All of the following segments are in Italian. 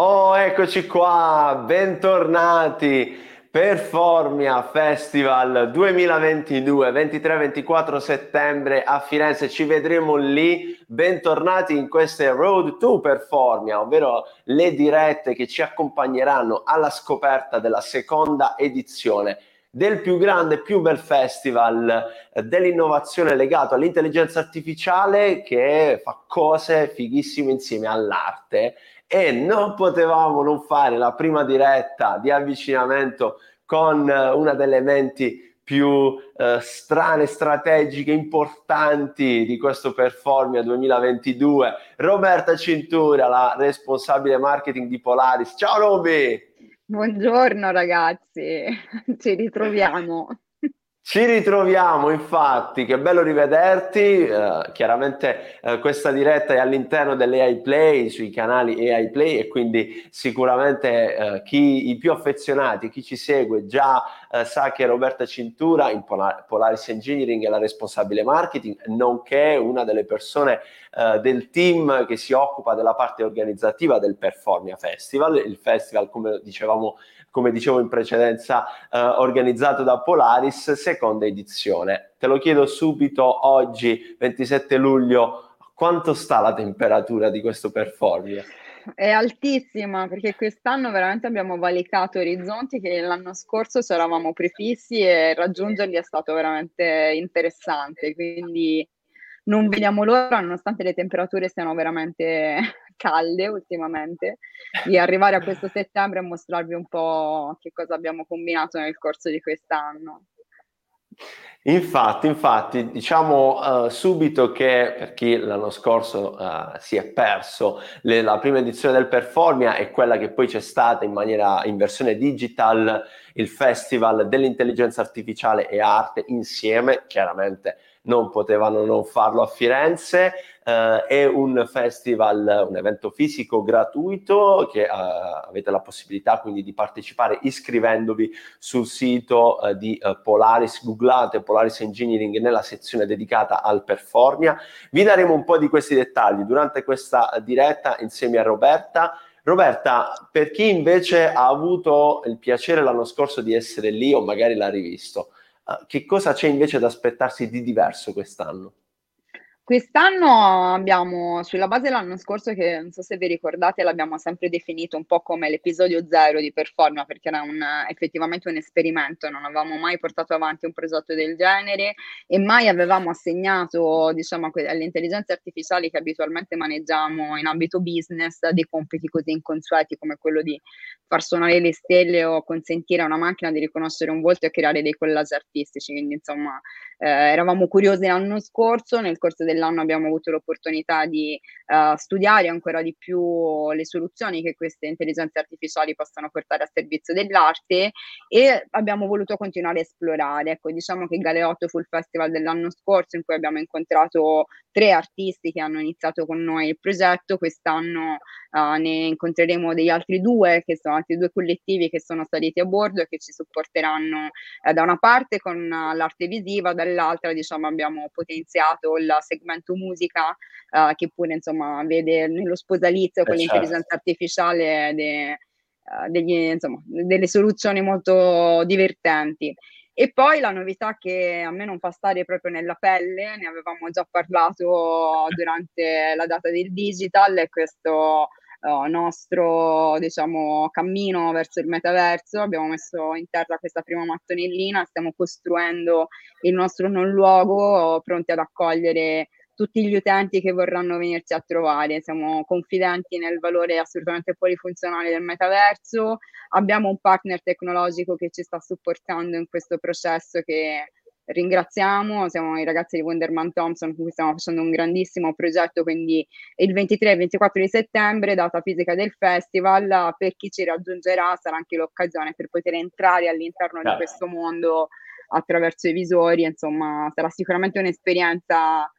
Oh, eccoci qua, bentornati. Performia Festival 2022, 23-24 settembre a Firenze, ci vedremo lì. Bentornati in queste Road to Performia, ovvero le dirette che ci accompagneranno alla scoperta della seconda edizione del più grande e più bel festival dell'innovazione legato all'intelligenza artificiale che fa cose fighissime insieme all'arte e non potevamo non fare la prima diretta di avvicinamento con uh, una delle menti più uh, strane, strategiche, importanti di questo Performia 2022, Roberta Cintura, la responsabile marketing di Polaris. Ciao Roby! Buongiorno ragazzi, ci ritroviamo. Ci ritroviamo infatti, che bello rivederti, uh, chiaramente uh, questa diretta è all'interno dell'AI Play, sui canali AI Play e quindi sicuramente uh, chi, i più affezionati, chi ci segue già sa che Roberta Cintura in Polar- Polaris Engineering è la responsabile marketing, nonché una delle persone del team che si occupa della parte organizzativa del Performia Festival, il festival come dicevamo come dicevo in precedenza, eh, organizzato da Polaris, seconda edizione. Te lo chiedo subito oggi, 27 luglio, quanto sta la temperatura di questo performia? È altissima perché quest'anno veramente abbiamo valicato orizzonti che l'anno scorso ci eravamo prefissi e raggiungerli è stato veramente interessante. Quindi non vediamo l'ora, nonostante le temperature siano veramente calde ultimamente, di arrivare a questo settembre e mostrarvi un po' che cosa abbiamo combinato nel corso di quest'anno. Infatti, infatti, diciamo uh, subito che per chi l'anno scorso uh, si è perso le, la prima edizione del Performia è quella che poi c'è stata in maniera in versione digital, il Festival dell'intelligenza artificiale e arte insieme, chiaramente non potevano non farlo a Firenze. Uh, è un festival, un evento fisico gratuito che uh, avete la possibilità quindi di partecipare iscrivendovi sul sito uh, di Polaris, googlate Polaris Engineering nella sezione dedicata al Performia. Vi daremo un po' di questi dettagli durante questa diretta insieme a Roberta. Roberta, per chi invece ha avuto il piacere l'anno scorso di essere lì o magari l'ha rivisto, che cosa c'è invece da aspettarsi di diverso quest'anno? Quest'anno abbiamo, sulla base dell'anno scorso, che non so se vi ricordate, l'abbiamo sempre definito un po' come l'episodio zero di Performa, perché era un, effettivamente un esperimento, non avevamo mai portato avanti un progetto del genere e mai avevamo assegnato, diciamo, alle intelligenze artificiali che abitualmente maneggiamo in ambito business dei compiti così inconsueti come quello di far suonare le stelle o consentire a una macchina di riconoscere un volto e creare dei collage artistici. Quindi, insomma, eh, eravamo curiosi l'anno scorso, nel corso del dell'anno abbiamo avuto l'opportunità di uh, studiare ancora di più le soluzioni che queste intelligenze artificiali possono portare a servizio dell'arte e abbiamo voluto continuare a esplorare. Ecco, diciamo che Galeotto fu il festival dell'anno scorso in cui abbiamo incontrato tre artisti che hanno iniziato con noi il progetto, quest'anno uh, ne incontreremo degli altri due, che sono altri due collettivi che sono saliti a bordo e che ci supporteranno uh, da una parte con l'arte visiva, dall'altra diciamo abbiamo potenziato il segmento musica uh, che pure insomma vede nello sposalizio con eh certo. l'intelligenza artificiale de, uh, degli, insomma, delle soluzioni molto divertenti. E poi la novità che a me non fa stare proprio nella pelle, ne avevamo già parlato durante la data del digital, è questo uh, nostro diciamo, cammino verso il metaverso. Abbiamo messo in terra questa prima mattonellina, stiamo costruendo il nostro non luogo, pronti ad accogliere tutti gli utenti che vorranno venirci a trovare. Siamo confidenti nel valore assolutamente polifunzionale del metaverso. Abbiamo un partner tecnologico che ci sta supportando in questo processo che ringraziamo, siamo i ragazzi di Wonderman Thompson con cui stiamo facendo un grandissimo progetto, quindi il 23 e 24 di settembre, data fisica del festival, per chi ci raggiungerà sarà anche l'occasione per poter entrare all'interno di questo mondo attraverso i visori, insomma sarà sicuramente un'esperienza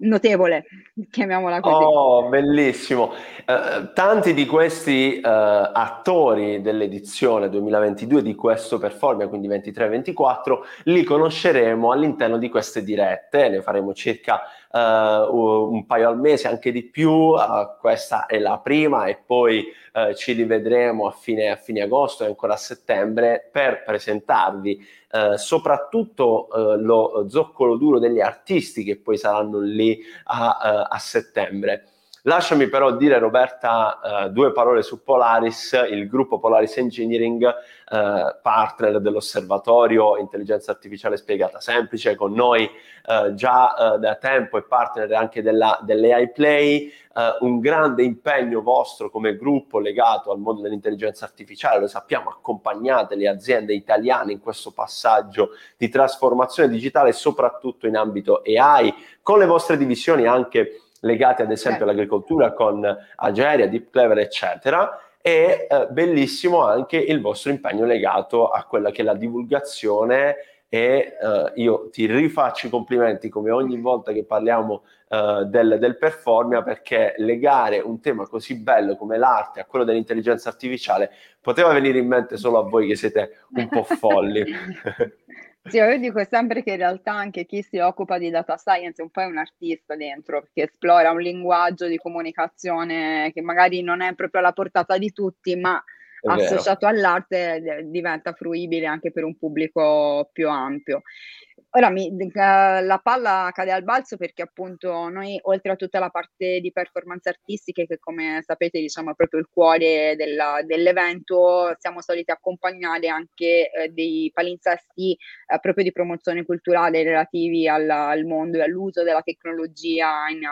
notevole, chiamiamola così. Oh, bellissimo. Uh, tanti di questi uh, attori dell'edizione 2022 di questo Performia, quindi 23-24, li conosceremo all'interno di queste dirette, ne faremo circa uh, un paio al mese, anche di più. Uh, questa è la prima e poi uh, ci rivedremo a fine, a fine, agosto e ancora a settembre per presentarvi soprattutto lo zoccolo duro degli artisti che poi saranno lì a, a settembre. Lasciami però dire, Roberta, uh, due parole su Polaris, il gruppo Polaris Engineering, uh, partner dell'osservatorio Intelligenza Artificiale Spiegata Semplice, con noi uh, già da tempo e partner anche della, dell'AI Play, un grande impegno vostro come gruppo legato al mondo dell'intelligenza artificiale, lo sappiamo, accompagnate le aziende italiane in questo passaggio di trasformazione digitale, soprattutto in ambito AI, con le vostre divisioni anche legati ad esempio certo. all'agricoltura con Ageria, Deep Clever, eccetera. E eh, bellissimo anche il vostro impegno legato a quella che è la divulgazione e eh, io ti rifaccio i complimenti come ogni volta che parliamo eh, del, del performia perché legare un tema così bello come l'arte a quello dell'intelligenza artificiale poteva venire in mente solo a voi che siete un po' folli. Sì, io dico sempre che in realtà anche chi si occupa di data science è un po' un artista dentro, perché esplora un linguaggio di comunicazione che magari non è proprio alla portata di tutti, ma associato all'arte eh, diventa fruibile anche per un pubblico più ampio. Ora mi, la palla cade al balzo perché appunto noi oltre a tutta la parte di performance artistiche che come sapete diciamo è proprio il cuore della, dell'evento, siamo soliti accompagnare anche eh, dei palinsesti eh, proprio di promozione culturale relativi alla, al mondo e all'uso della tecnologia in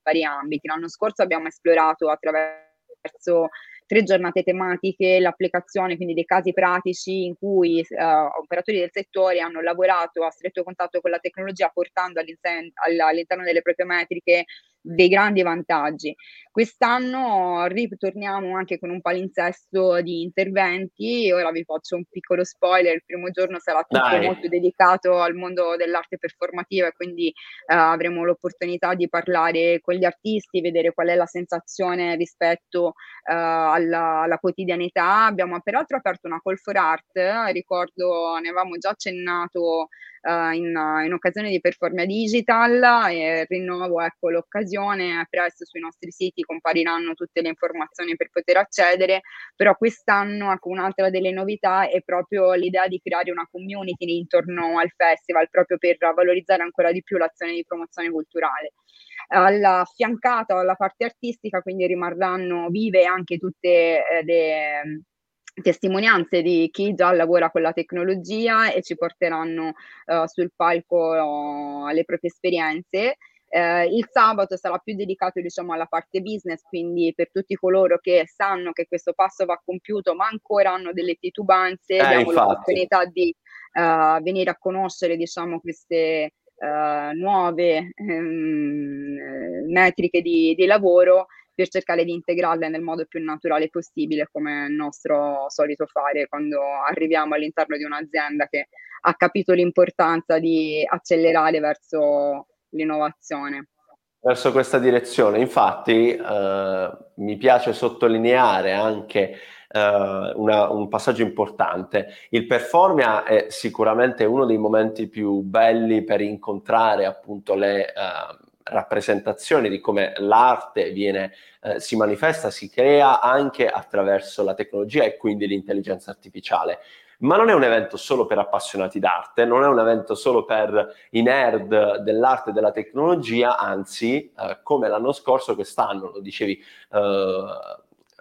vari ambiti. L'anno scorso abbiamo esplorato attraverso tre giornate tematiche, l'applicazione quindi dei casi pratici in cui uh, operatori del settore hanno lavorato a stretto contatto con la tecnologia portando all'interno delle proprie metriche dei grandi vantaggi. Quest'anno ritorniamo anche con un palinsesto di interventi, ora vi faccio un piccolo spoiler, il primo giorno sarà tutto Dai. molto dedicato al mondo dell'arte performativa e quindi uh, avremo l'opportunità di parlare con gli artisti, vedere qual è la sensazione rispetto uh, alla, alla, quotidianità. Abbiamo peraltro aperto una call for art, ricordo ne avevamo già accennato uh, in, in, occasione di Performia Digital e rinnovo ecco, l'occasione, presto sui nostri siti compariranno tutte le informazioni per poter accedere, però quest'anno ecco, un'altra delle novità è proprio l'idea di creare una community intorno al festival, proprio per valorizzare ancora di più l'azione di promozione culturale. Alla fiancata alla parte artistica, quindi rimarranno vive anche tutte eh, le testimonianze di chi già lavora con la tecnologia e ci porteranno uh, sul palco uh, le proprie esperienze. Uh, il sabato sarà più dedicato diciamo, alla parte business, quindi per tutti coloro che sanno che questo passo va compiuto ma ancora hanno delle titubanze, eh, diamo l'opportunità di venire a conoscere diciamo, queste nuove um, metriche di, di lavoro per cercare di integrarle nel modo più naturale possibile, come è il nostro solito fare quando arriviamo all'interno di un'azienda che ha capito l'importanza di accelerare verso l'innovazione. Verso questa direzione, infatti eh, mi piace sottolineare anche Uh, una, un passaggio importante. Il Performia è sicuramente uno dei momenti più belli per incontrare appunto le, uh, rappresentazione di come l'arte viene, eh, si manifesta, si crea anche attraverso la tecnologia e quindi l'intelligenza artificiale. Ma non è un evento solo per appassionati d'arte, non è un evento solo per i nerd dell'arte e della tecnologia, anzi, eh, come l'anno scorso, quest'anno, lo dicevi eh,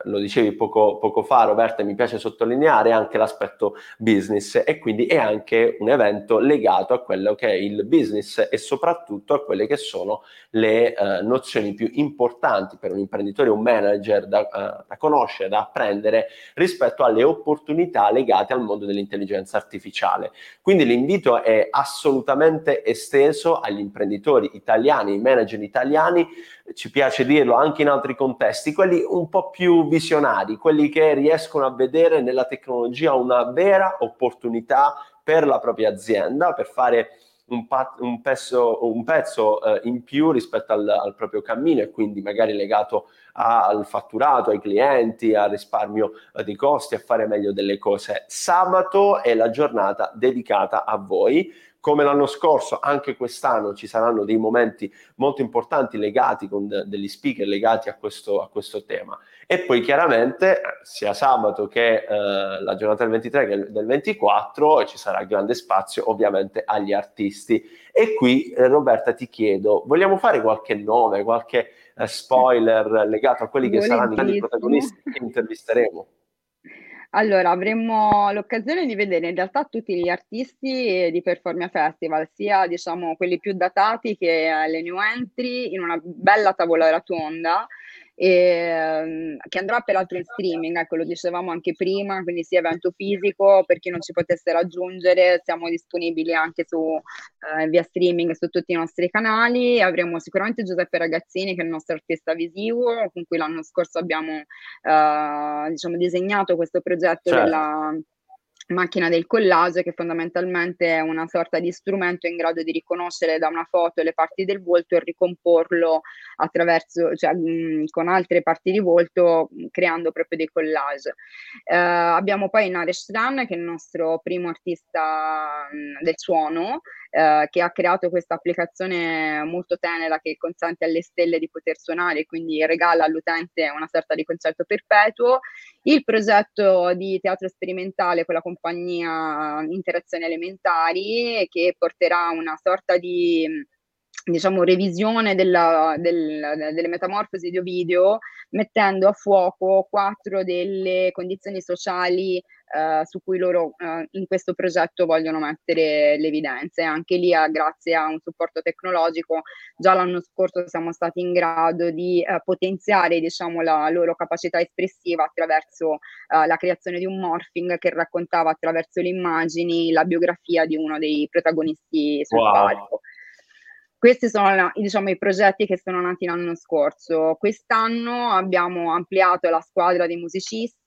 lo dicevi poco, poco fa Roberta, mi piace sottolineare anche l'aspetto business e quindi è anche un evento legato a quello che è il business e soprattutto a quelle che sono le eh, nozioni più importanti per un imprenditore, un manager da, uh, da conoscere, da apprendere rispetto alle opportunità legate al mondo dell'intelligenza artificiale. Quindi l'invito è assolutamente esteso agli imprenditori italiani, ai manager italiani, ci piace dirlo anche in altri contesti, quelli un po' più visionari, quelli che riescono a vedere nella tecnologia una vera opportunità per la propria azienda, per fare un, pa- un, pezzo, un pezzo eh, in più rispetto al, al, proprio cammino e quindi magari legato a, al fatturato, ai clienti, al risparmio eh, di costi, a fare meglio delle cose. Sabato è la giornata dedicata a voi come l'anno scorso, anche quest'anno ci saranno dei momenti molto importanti legati con de- degli speaker legati a questo, a questo, tema. E poi chiaramente sia sabato che eh, la giornata del 23 che del 24 ci sarà grande spazio ovviamente agli artisti. E qui eh, Roberta ti chiedo, vogliamo fare qualche nome, qualche eh, spoiler legato a quelli che saranno i protagonisti che intervisteremo? Allora, avremo l'occasione di vedere in realtà tutti gli artisti di Performia Festival, sia diciamo quelli più datati che le new entry, in una bella tavola rotonda e, ehm, che andrà peraltro in streaming, ecco lo dicevamo anche prima, quindi sia evento fisico per chi non ci potesse raggiungere, siamo disponibili anche su, eh, via streaming su tutti i nostri canali, avremo sicuramente Giuseppe Ragazzini che è il nostro artista visivo, con cui l'anno scorso abbiamo eh, diciamo, disegnato questo progetto certo. della macchina del collage che fondamentalmente è una sorta di strumento in grado di riconoscere da una foto le parti del volto e ricomporlo attraverso, cioè, mh, con altre parti di volto creando proprio dei collage. Eh, abbiamo poi Naresh Ran che è il nostro primo artista mh, del suono eh, che ha creato questa applicazione molto tenera che consente alle stelle di poter suonare, quindi regala all'utente una sorta di concerto perpetuo. Il progetto di teatro sperimentale con la compagnia Interazioni Elementari che porterà una sorta di diciamo, revisione della, del, delle metamorfosi di Ovidio, mettendo a fuoco quattro delle condizioni sociali eh, su cui loro eh, in questo progetto vogliono mettere le evidenze. Anche lì, eh, grazie a un supporto tecnologico, già l'anno scorso siamo stati in grado di eh, potenziare diciamo, la loro capacità espressiva attraverso la creazione di un morphing che raccontava attraverso le immagini la biografia di uno dei protagonisti sul wow. palco. Questi sono diciamo, i progetti che sono nati l'anno scorso. Quest'anno abbiamo ampliato la squadra di musicisti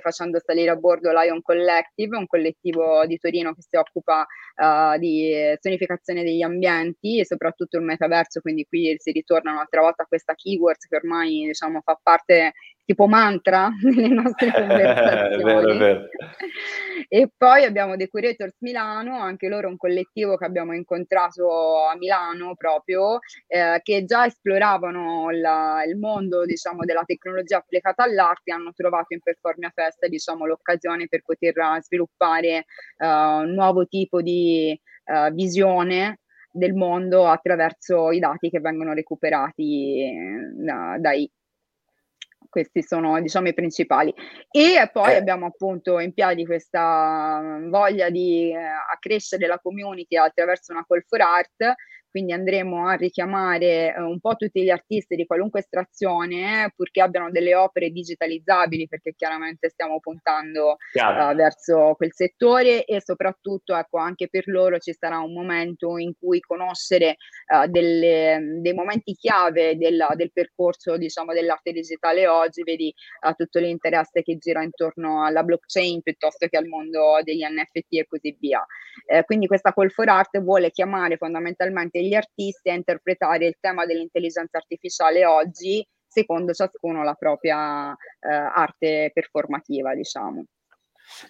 facendo salire a bordo Lion Collective, un collettivo di Torino che si occupa uh, di sonificazione degli ambienti e soprattutto il metaverso, quindi qui si ritorna un'altra volta a questa keywords che ormai diciamo, fa parte tipo mantra nelle nostre conversazioni. vero, vero. E poi abbiamo The Curators Milano, anche loro un collettivo che abbiamo incontrato a Milano proprio, eh, che già esploravano la, il mondo diciamo, della tecnologia applicata all'arte, hanno trovato in Performia Fest diciamo, l'occasione per poter sviluppare uh, un nuovo tipo di uh, visione del mondo attraverso i dati che vengono recuperati eh, da, dai questi sono diciamo i principali e poi eh. abbiamo appunto in piedi questa mm, voglia di eh, accrescere la community attraverso una call for art quindi andremo a richiamare eh, un po' tutti gli artisti di qualunque estrazione, eh, purché abbiano delle opere digitalizzabili, perché chiaramente stiamo puntando uh, verso quel settore e soprattutto ecco, anche per loro ci sarà un momento in cui conoscere uh, delle, dei momenti chiave della, del percorso diciamo, dell'arte digitale oggi, vedi uh, tutto l'interesse che gira intorno alla blockchain piuttosto che al mondo degli NFT e così via. Eh, quindi questa Call for Art vuole chiamare fondamentalmente anche gli artisti a interpretare il tema dell'intelligenza artificiale oggi secondo ciascuno la propria eh, arte performativa, diciamo.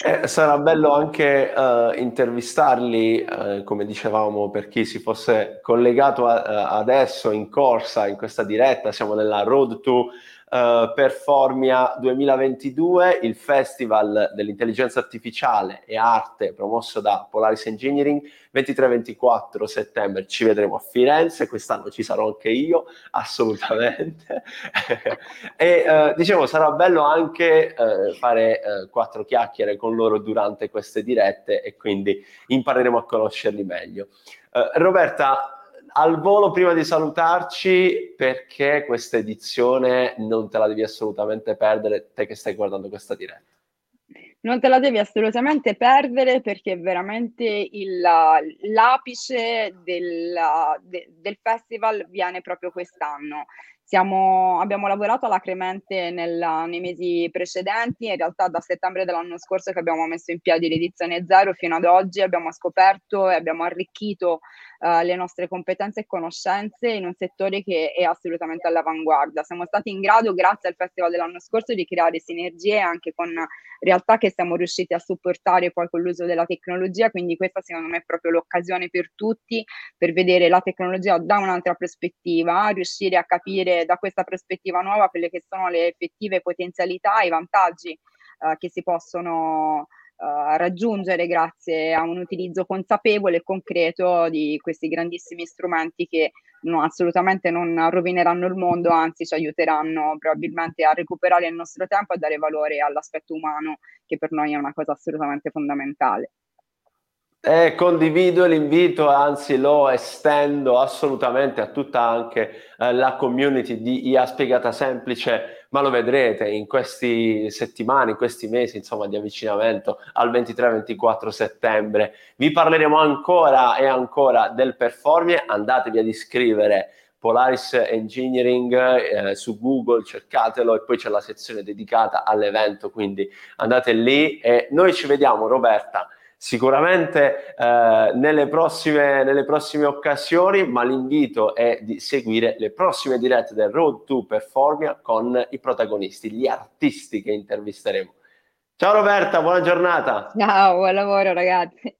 Eh, sarà bello anche uh, intervistarli, uh, come dicevamo, per chi si fosse collegato a, uh, adesso in corsa, in questa diretta, siamo nella Road to uh, Performia 2022, il Festival dell'Intelligenza Artificiale e Arte promosso da Polaris Engineering, 23-24 settembre ci vedremo a Firenze, quest'anno ci sarò anche io, assolutamente. e uh, dicevo, sarà bello anche uh, fare quattro chiacchiere con loro durante queste dirette e quindi impareremo a conoscerli meglio. Roberta, al volo prima di salutarci, perché questa edizione non te la devi assolutamente perdere, te che stai guardando questa diretta? Non te la devi assolutamente perdere perché veramente il, l'apice del, de, del festival viene proprio quest'anno siamo, abbiamo lavorato alacremente nel, nei mesi precedenti, in realtà da settembre dell'anno scorso che abbiamo messo in piedi l'edizione zero fino ad oggi abbiamo scoperto e abbiamo arricchito uh, le nostre competenze e conoscenze in un settore che è assolutamente all'avanguardia. Siamo stati in grado, grazie al festival dell'anno scorso, di creare sinergie anche con realtà che siamo riusciti a supportare poi con l'uso della tecnologia, quindi questa secondo me è proprio l'occasione per tutti per vedere la tecnologia da un'altra prospettiva, riuscire a capire da questa prospettiva nuova quelle che sono le effettive potenzialità e i vantaggi eh, che si possono Uh, raggiungere grazie a un utilizzo consapevole e concreto di questi grandissimi strumenti che no, assolutamente non rovineranno il mondo, anzi ci aiuteranno probabilmente a recuperare il nostro tempo e a dare valore all'aspetto umano, che per noi è una cosa assolutamente fondamentale. Eh, condivido l'invito, anzi lo estendo assolutamente a tutta anche eh, la community di IA Spiegata Semplice, ma lo vedrete in queste settimane, in questi mesi insomma di avvicinamento al 23-24 settembre. Vi parleremo ancora e ancora del Performie, andatevi ad iscrivere Polaris Engineering eh, su Google, cercatelo e poi c'è la sezione dedicata all'evento, quindi andate lì e noi ci vediamo Roberta sicuramente eh, nelle, prossime, nelle prossime occasioni, ma l'invito è di seguire le prossime dirette del Road to Performia con i protagonisti, gli artisti che intervisteremo. Ciao Roberta, buona giornata. Ciao, buon lavoro ragazzi.